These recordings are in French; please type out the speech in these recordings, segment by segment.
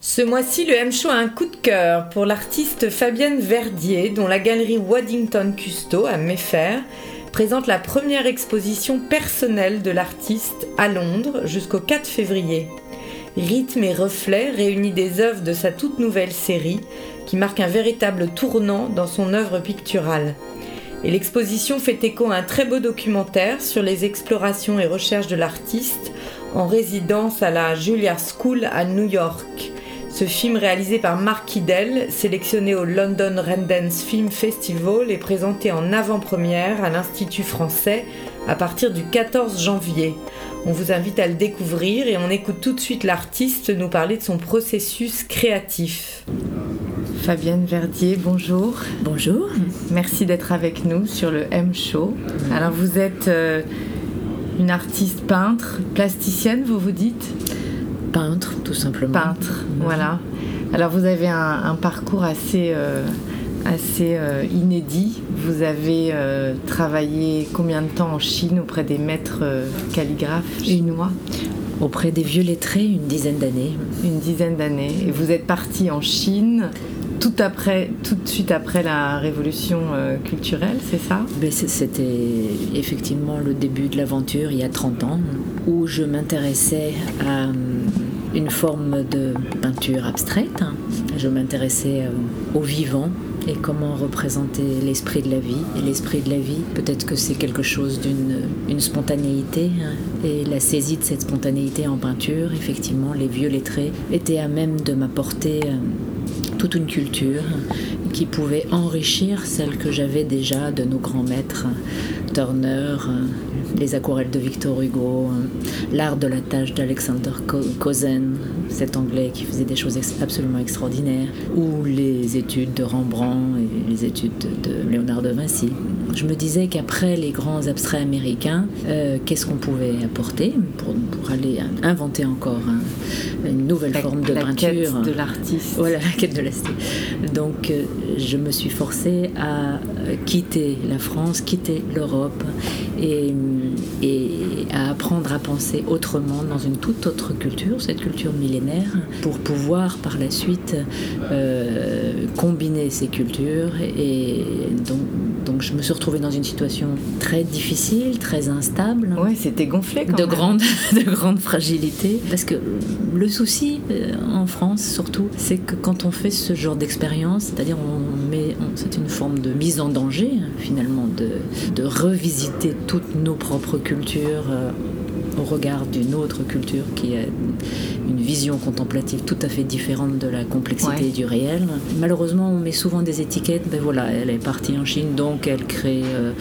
Ce mois-ci, le M-Show a un coup de cœur pour l'artiste Fabienne Verdier, dont la galerie Waddington Custo à Mayfair présente la première exposition personnelle de l'artiste à Londres jusqu'au 4 février. Rythme et reflet réunit des œuvres de sa toute nouvelle série qui marque un véritable tournant dans son œuvre picturale. L'exposition fait écho à un très beau documentaire sur les explorations et recherches de l'artiste en résidence à la Juilliard School à New York. Ce film réalisé par Mark Kidell, sélectionné au London Rendance Film Festival, est présenté en avant-première à l'Institut français à partir du 14 janvier. On vous invite à le découvrir et on écoute tout de suite l'artiste nous parler de son processus créatif. Fabienne Verdier, bonjour. Bonjour. Merci d'être avec nous sur le M Show. Alors vous êtes euh, une artiste peintre, plasticienne, vous vous dites? Peintre, tout simplement. Peintre, voilà. Alors vous avez un, parcours assez, euh, assez euh, inédit. Vous avez travaillé combien de temps en Chine auprès des maîtres calligraphes chinois? Auprès des vieux lettrés, une dizaine d'années. Une dizaine d'années. Et vous êtes parti en Chine tout, après, tout de suite après la révolution culturelle, c'est ça? Ben, C'était effectivement le début de l'aventure il y a 30 ans, où je m'intéressais à une forme de peinture abstraite. Je m'intéressais euh, au vivant et comment représenter l'esprit de la vie. Et l'esprit de la vie, peut-être que c'est quelque chose d'une une spontanéité. Hein. Et la saisie de cette spontanéité en peinture, effectivement, les vieux lettrés étaient à même de m'apporter euh, toute une culture qui pouvait enrichir celle que j'avais déjà de nos grands maîtres, Turner, les aquarelles de Victor Hugo, l'art de la tâche d'Alexander Cosen, cet anglais qui faisait des choses absolument extraordinaires, ou les études de Rembrandt et les études de Léonard de Vinci. Je me disais qu'après les grands abstraits américains, euh, qu'est-ce qu'on pouvait apporter pour, aller inventer encore une nouvelle forme de la peinture quête de l'artiste. Voilà, la quête de l'artiste. Donc euh, je me suis forcée à quitter la France, quitter l'Europe et, et, à apprendre à penser autrement dans une toute autre culture, cette culture millénaire, pour pouvoir par la suite euh, combiner ces cultures. Et donc, donc je me suis retrouvée dans une situation très difficile, très instable. Oui, c'était gonflé quand de même. Grande, de grande fragilité. Parce que le souci, euh, en France surtout, c'est que quand on fait ce genre d'expérience, c'est-à-dire on met, c'est une forme de mise en danger finalement, de, de revisiter toutes nos propres cultures. Euh, au regard d'une autre culture qui a une vision contemplative tout à fait différente de la complexité du réel. Malheureusement, on met souvent des étiquettes. Ben voilà, elle est partie en Chine, donc elle crée euh,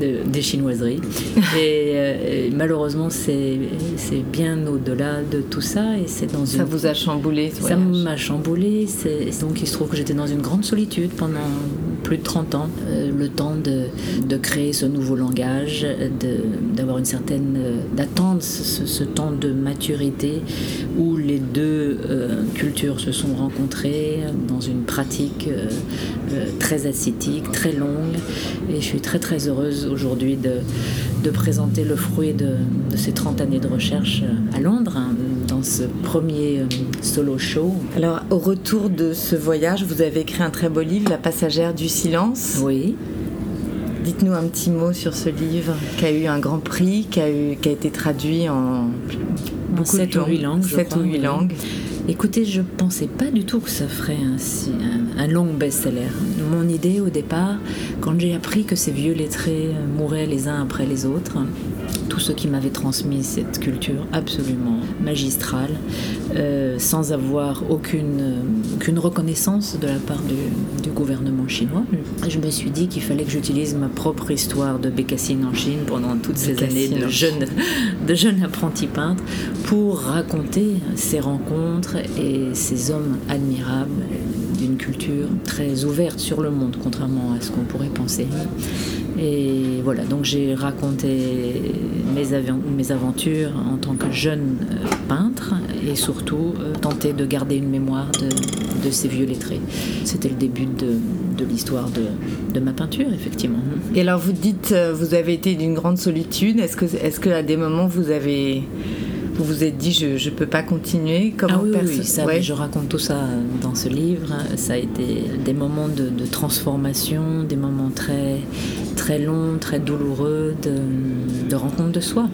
des chinoiseries. Et, malheureusement, c'est bien au-delà de tout ça. Et c'est dans ça vous a chamboulé Ça m'a chamboulé. Donc il se trouve que j'étais dans une grande solitude pendant plus de 30 ans. Euh, le temps de, créer ce nouveau langage, d'avoir une certaine. Euh, d'attendre ce, temps de maturité où les deux euh, cultures se sont rencontrées dans une pratique très ascétique, très longue. Et je suis très très heureuse aujourd'hui de, présenter le fruit de, de, ces 30 années de recherche à Londres, hein, dans ce premier solo show. Alors, au retour de ce voyage, vous avez écrit un très beau livre, La passagère du silence. Oui. Dites-nous un petit mot sur ce livre qui a eu un grand prix, qui a, eu, qui a été traduit en, en 7 ou 8 langues. 7 ou 8 langues. Écoutez, je pensais pas du tout que ça ferait un, un, long best-seller. Mon idée au départ, quand j'ai appris que ces vieux lettrés mouraient les uns après les autres, tous ceux qui m'avaient transmis cette culture absolument magistrale, euh, sans avoir aucune, aucune reconnaissance de la part du, du, gouvernement chinois. Je me suis dit qu'il fallait que j'utilise ma propre histoire de bécassine en Chine pendant toutes ces Bécassine années de jeune, de jeune apprenti peintre pour raconter ces rencontres et ces hommes admirables d'une culture très ouverte sur le monde, contrairement à ce qu'on pourrait penser. Et voilà, donc j'ai raconté mes, av mes, aventures en tant que jeune euh, peintre et surtout euh, tenté de garder une mémoire de, ces vieux lettrés. C'était le début de, l'histoire de, ma peinture, effectivement. Et alors vous dites, vous avez été d'une grande solitude. Est-ce que, est-ce que à des moments vous avez vous vous êtes dit je ne peux pas continuer Comment ah oui, oui, ça, je raconte tout ça dans ce livre. Ça a été des moments de, de transformation, des moments très, très longs, très douloureux de, de rencontre de soi.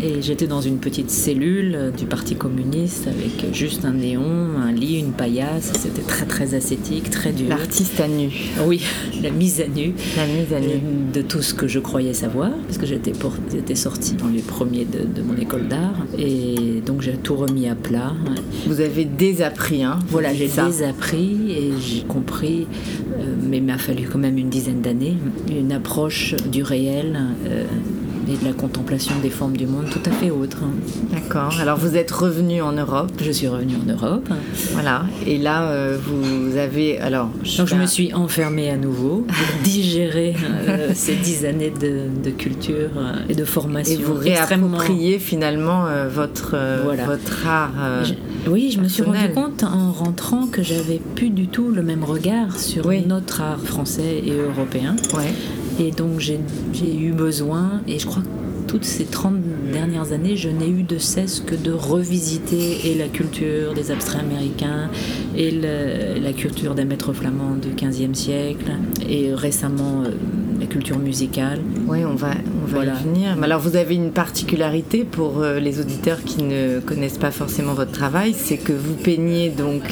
Et j'étais dans une petite cellule du Parti communiste avec juste un néon, un lit, une paillasse. C'était très très ascétique, très dur. L'artiste à nu. Oui, la mise à nu. La mise à nu. De tout ce que je croyais savoir, parce que j'étais, pour... j'étais sortie dans les premiers de, de mon école d'art. Et donc j'ai tout remis à plat. Vous avez désappris, hein Voilà, j'ai désappris et j'ai compris, euh, mais il m'a fallu quand même une dizaine d'années, une approche du réel. Euh, et de la contemplation des formes du monde tout à fait autre. D'accord. Alors vous êtes revenu en Europe. Je suis revenu en Europe. Voilà. Et là, euh, vous avez alors. Je Donc je me suis enfermée à nouveau digérer euh, ces dix années de, culture euh, et de formation. Et vous réappropriez finalement votre votre art. oui, je me suis rendu compte en rentrant que j'avais plus du tout le même regard sur notre art français et européen. Ouais. Et donc j'ai eu besoin, et je crois que toutes ces 30 dernières années, je n'ai eu de cesse que de revisiter et la culture des abstraits américains et la culture des maîtres flamands du 15e siècle et récemment euh, la culture musicale. Oui, on va, on va y venir. Mais alors vous avez une particularité pour euh, les auditeurs qui ne connaissent pas forcément votre travail, c'est que vous peignez donc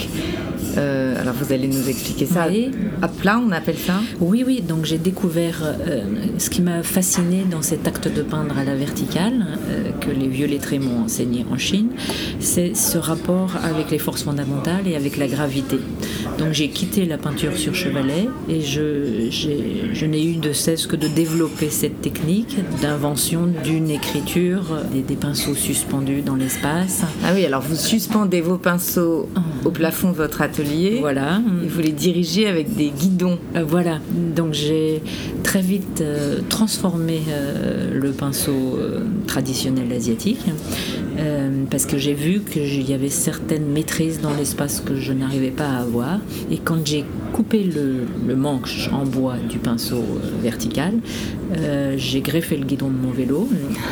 euh, alors vous allez nous expliquer ça. À plat, on appelle ça Oui, oui. Donc j'ai découvert euh, ce qui m'a fasciné dans cet acte de peindre à la verticale euh, que les vieux lettrés m'ont enseigné en Chine, c'est ce rapport avec les forces fondamentales et avec la gravité. Donc j'ai quitté la peinture sur chevalet et je, je n'ai eu de cesse que de développer cette technique d'invention d'une écriture, des, des, pinceaux suspendus dans l'espace. Ah oui, alors vous suspendez vos pinceaux ah. au plafond de votre atelier voilà. Et vous les dirigez avec des guidons. Euh, voilà. Donc j'ai très vite euh, transformé euh, le pinceau traditionnel asiatique parce que j'ai vu qu'il y avait certaines maîtrises dans l'espace que je n'arrivais pas à avoir. Et quand j'ai coupé le, manche en bois du pinceau vertical, j'ai greffé le guidon de mon vélo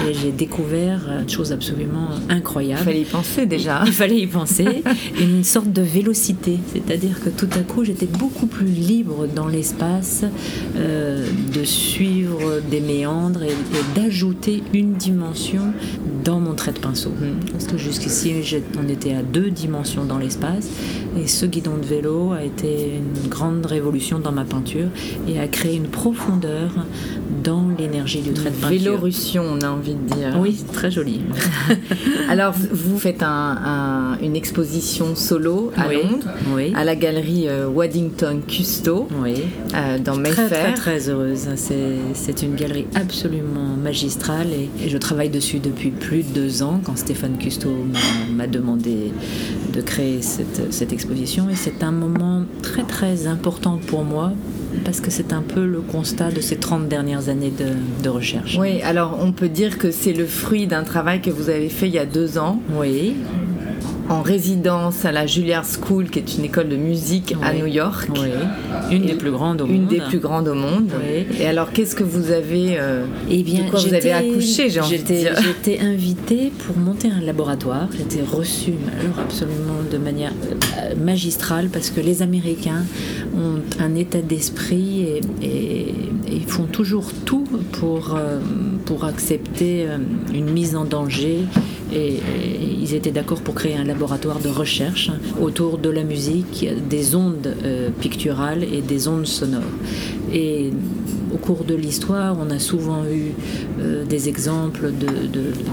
et j'ai découvert une chose absolument incroyable. Il fallait y penser déjà. Il fallait y penser. une sorte de vélocité c'est-à-dire que tout à coup j'étais beaucoup plus libre dans l'espace euh, de suivre des méandres et, d'ajouter une dimension dans mon trait de pinceau. Hmm. Parce que jusqu'ici on était à deux dimensions dans l'espace et ce guidon de vélo a été une grande révolution dans ma peinture et a créé une profondeur dans l'énergie du trait de peinture. Vélorussion, on a envie de dire. Oui, très joli. Alors vous faites une exposition solo à Londres à la galerie euh, Waddington Custo euh, dans Mayfair. Très, très, très heureuse. C'est une galerie absolument magistrale et, je travaille dessus depuis plus de deux ans quand Stéphane Custo m'a demandé de créer cette, cette exposition et c'est un moment très très important pour moi parce que c'est un peu le constat de ces 30 dernières années de, de, recherche. Oui, alors on peut dire que c'est le fruit d'un travail que vous avez fait il y a deux ans. Oui en résidence à la Juilliard School, qui est une école de musique à New York. Une des plus grandes au une monde. Une des plus grandes au monde. Et alors, qu'est-ce que vous avez euh, eh bien, de quoi vous avez accouché, j'ai J'étais invitée pour monter un laboratoire. J'étais reçue alors absolument de manière euh, magistrale parce que les Américains ont un état d'esprit et, et, ils font toujours tout pour, euh, pour accepter euh, une mise en danger et, ils étaient d'accord pour créer un laboratoire de recherche autour de la musique, des ondes euh, picturales et des ondes sonores. Et au cours de l'histoire, on a souvent eu euh, des exemples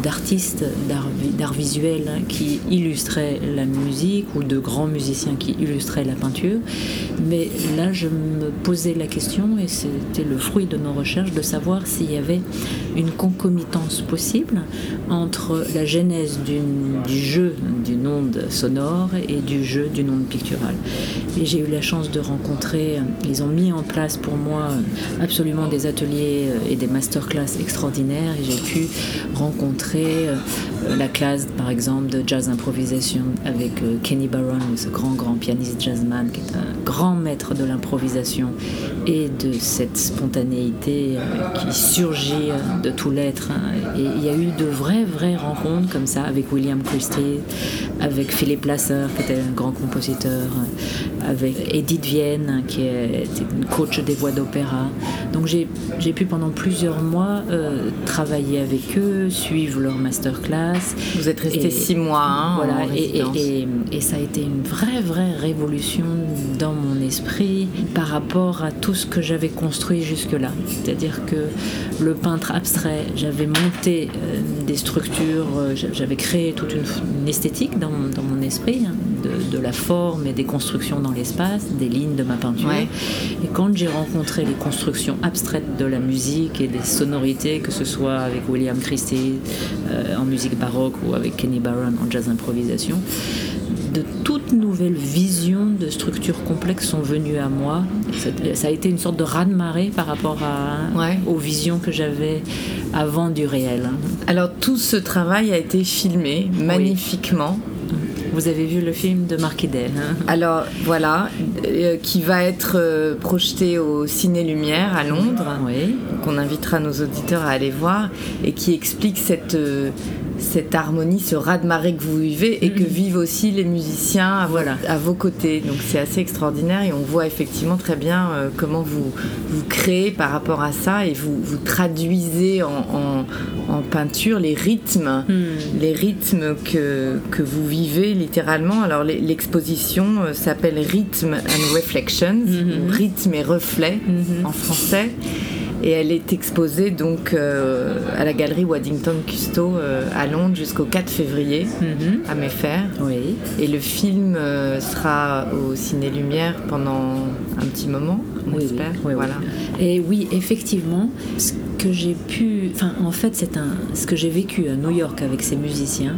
d'artistes d'art visuel hein, qui illustraient la musique ou de grands musiciens qui illustraient la peinture. Mais là, je me posais la question, et c'était le fruit de nos recherches, de savoir s'il y avait une concomitance possible entre la du jeu d'une onde sonore et du jeu d'une onde picturale. Et j'ai eu la chance de rencontrer, ils ont mis en place pour moi absolument des ateliers et des masterclass extraordinaires et j'ai pu rencontrer la classe par exemple de jazz improvisation avec Kenny Barron, ce grand grand pianiste jazzman qui est un grand maître de l'improvisation et de cette spontanéité qui surgit de tout l'être. Et il y a eu de vraies vraies rencontres comme ça avec William Christie, avec Philippe Lasser qui était un grand compositeur, avec Edith Vienne qui est une coach des voix d'opéra. Donc j'ai pu pendant plusieurs mois euh, travailler avec eux, suivre leur masterclass. Vous êtes resté six mois. Hein, voilà, et, et, et, ça a été une vraie, vraie révolution dans mon esprit par rapport à tout ce que j'avais construit jusque-là. C'est-à-dire que le peintre abstrait, j'avais monté euh, des structures, euh, j'avais créé toute une, esthétique dans, dans, mon esprit, hein, de, de, la forme et des constructions dans l'espace, des lignes de ma peinture. Et quand j'ai rencontré les constructions abstraites de la musique et des sonorités, que ce soit avec William Christie euh, en musique baroque ou avec Kenny Barron en jazz improvisation, de toutes nouvelles visions de structures complexes sont venues à moi. Ça a été une sorte de raz-de-marée par rapport à, aux visions que j'avais avant du réel. Alors tout ce travail a été filmé magnifiquement. Vous avez vu le film de Mark Edel hein? Alors voilà, euh, qui va être euh, projeté au Ciné Lumière à Londres, oui. qu'on invitera nos auditeurs à aller voir, et qui explique cette, euh, cette harmonie, ce raz-de-marée que vous vivez et que vivent aussi les musiciens à, voilà. à vos côtés. Donc c'est assez extraordinaire et on voit effectivement très bien euh, comment vous, vous créez par rapport à ça et vous, vous traduisez en, en, en, peinture les rythmes, mm. les rythmes que, que vous vivez littéralement. Alors l'exposition euh, s'appelle Rhythm and Reflections, mm-hmm. rythme et reflet mm-hmm. en français et elle est exposée donc euh, à la galerie Waddington Custo euh, à Londres jusqu'au 4 février mm-hmm. à Mayfair. Oui. Et le film euh, sera au Ciné Lumière pendant un petit moment, on oui, espère. Oui, voilà. Et oui, effectivement, ce que j'ai pu, enfin en fait c'est un, ce que j'ai vécu à New York avec ces musiciens.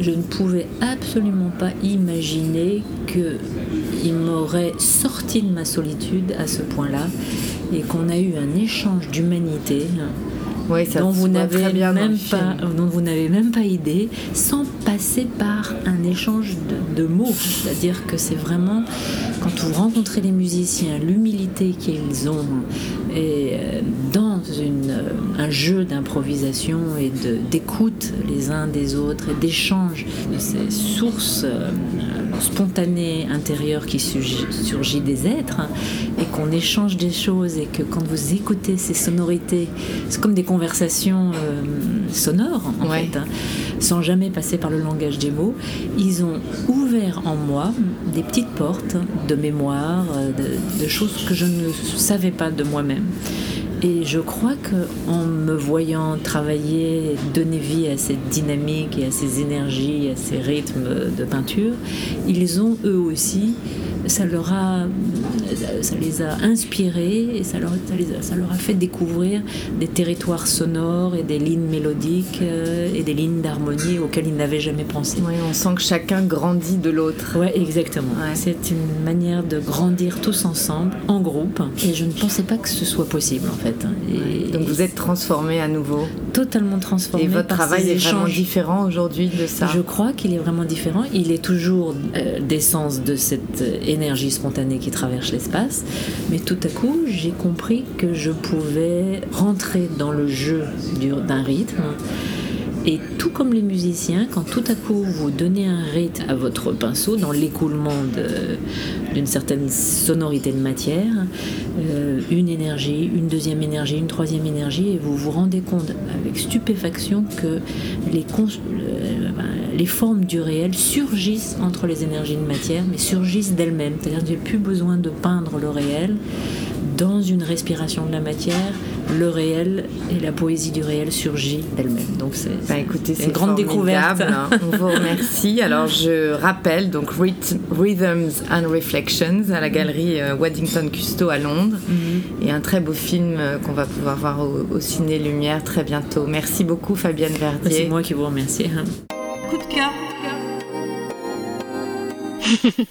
Je ne pouvais absolument pas imaginer qu'ils m'auraient sorti de ma solitude à ce point-là et qu'on a eu un échange d'humanité oui, dont vous n'avez même pas, dont vous n'avez même pas idée, sans passer par un échange de, de mots. C'est-à-dire que c'est vraiment quand vous rencontrez les musiciens, l'humilité qu'ils ont, et euh, dans une, euh, un jeu d'improvisation et d'écoute les uns des autres et d'échange de ces sources euh, spontanées intérieures qui surgit des êtres hein, et qu'on échange des choses et que quand vous écoutez ces sonorités, c'est comme des conversations sonores en ouais. fait, hein, sans jamais passer par le langage des mots, ils ont ouvert en moi des petites portes de mémoire, de, de choses que je ne savais pas de moi-même. Et je crois qu'en me voyant travailler, donner vie à cette dynamique et à ces énergies, à ces rythmes de peinture, ils ont eux aussi ça leur a, ça les a inspirés et ça leur, ça, les a, ça leur a fait découvrir des territoires sonores et des lignes mélodiques euh, et des lignes d'harmonie auxquelles ils n'avaient jamais pensé. Oui, on sent que chacun grandit de l'autre. Oui, exactement. Ouais. C'est une manière de grandir tous ensemble, en groupe, et je ne pensais pas que ce soit possible en fait. Et, Donc vous êtes transformé à nouveau Totalement transformé. Et votre travail est vraiment différent aujourd'hui de ça Je crois qu'il est vraiment différent. Il est toujours euh, d'essence de cette énergie spontanée qui traverse l'espace, mais tout à coup, j'ai compris que je pouvais rentrer dans le jeu d'un rythme. Et tout comme les musiciens, quand tout à coup vous donnez un rythme à votre pinceau dans l'écoulement d'une certaine sonorité de matière, euh, une énergie, une deuxième énergie, une troisième énergie, et vous vous rendez compte avec stupéfaction que les, les formes du réel surgissent entre les énergies de matière, mais surgissent d'elles-mêmes. C'est-à-dire que j'ai plus besoin de peindre le réel dans une respiration de la matière, le réel et la poésie du réel surgit d'elle-même. Donc c'est bah, écoutez, une grande découverte. Hein. On vous remercie. Alors je rappelle donc Rhythms and Reflections à la galerie euh, Waddington Custo à Londres mm -hmm. et un très beau film euh, qu'on va pouvoir voir au, au, Ciné Lumière très bientôt. Merci beaucoup Fabienne Verdier. C'est moi qui vous remercie. Coup de cœur. Coup de cœur.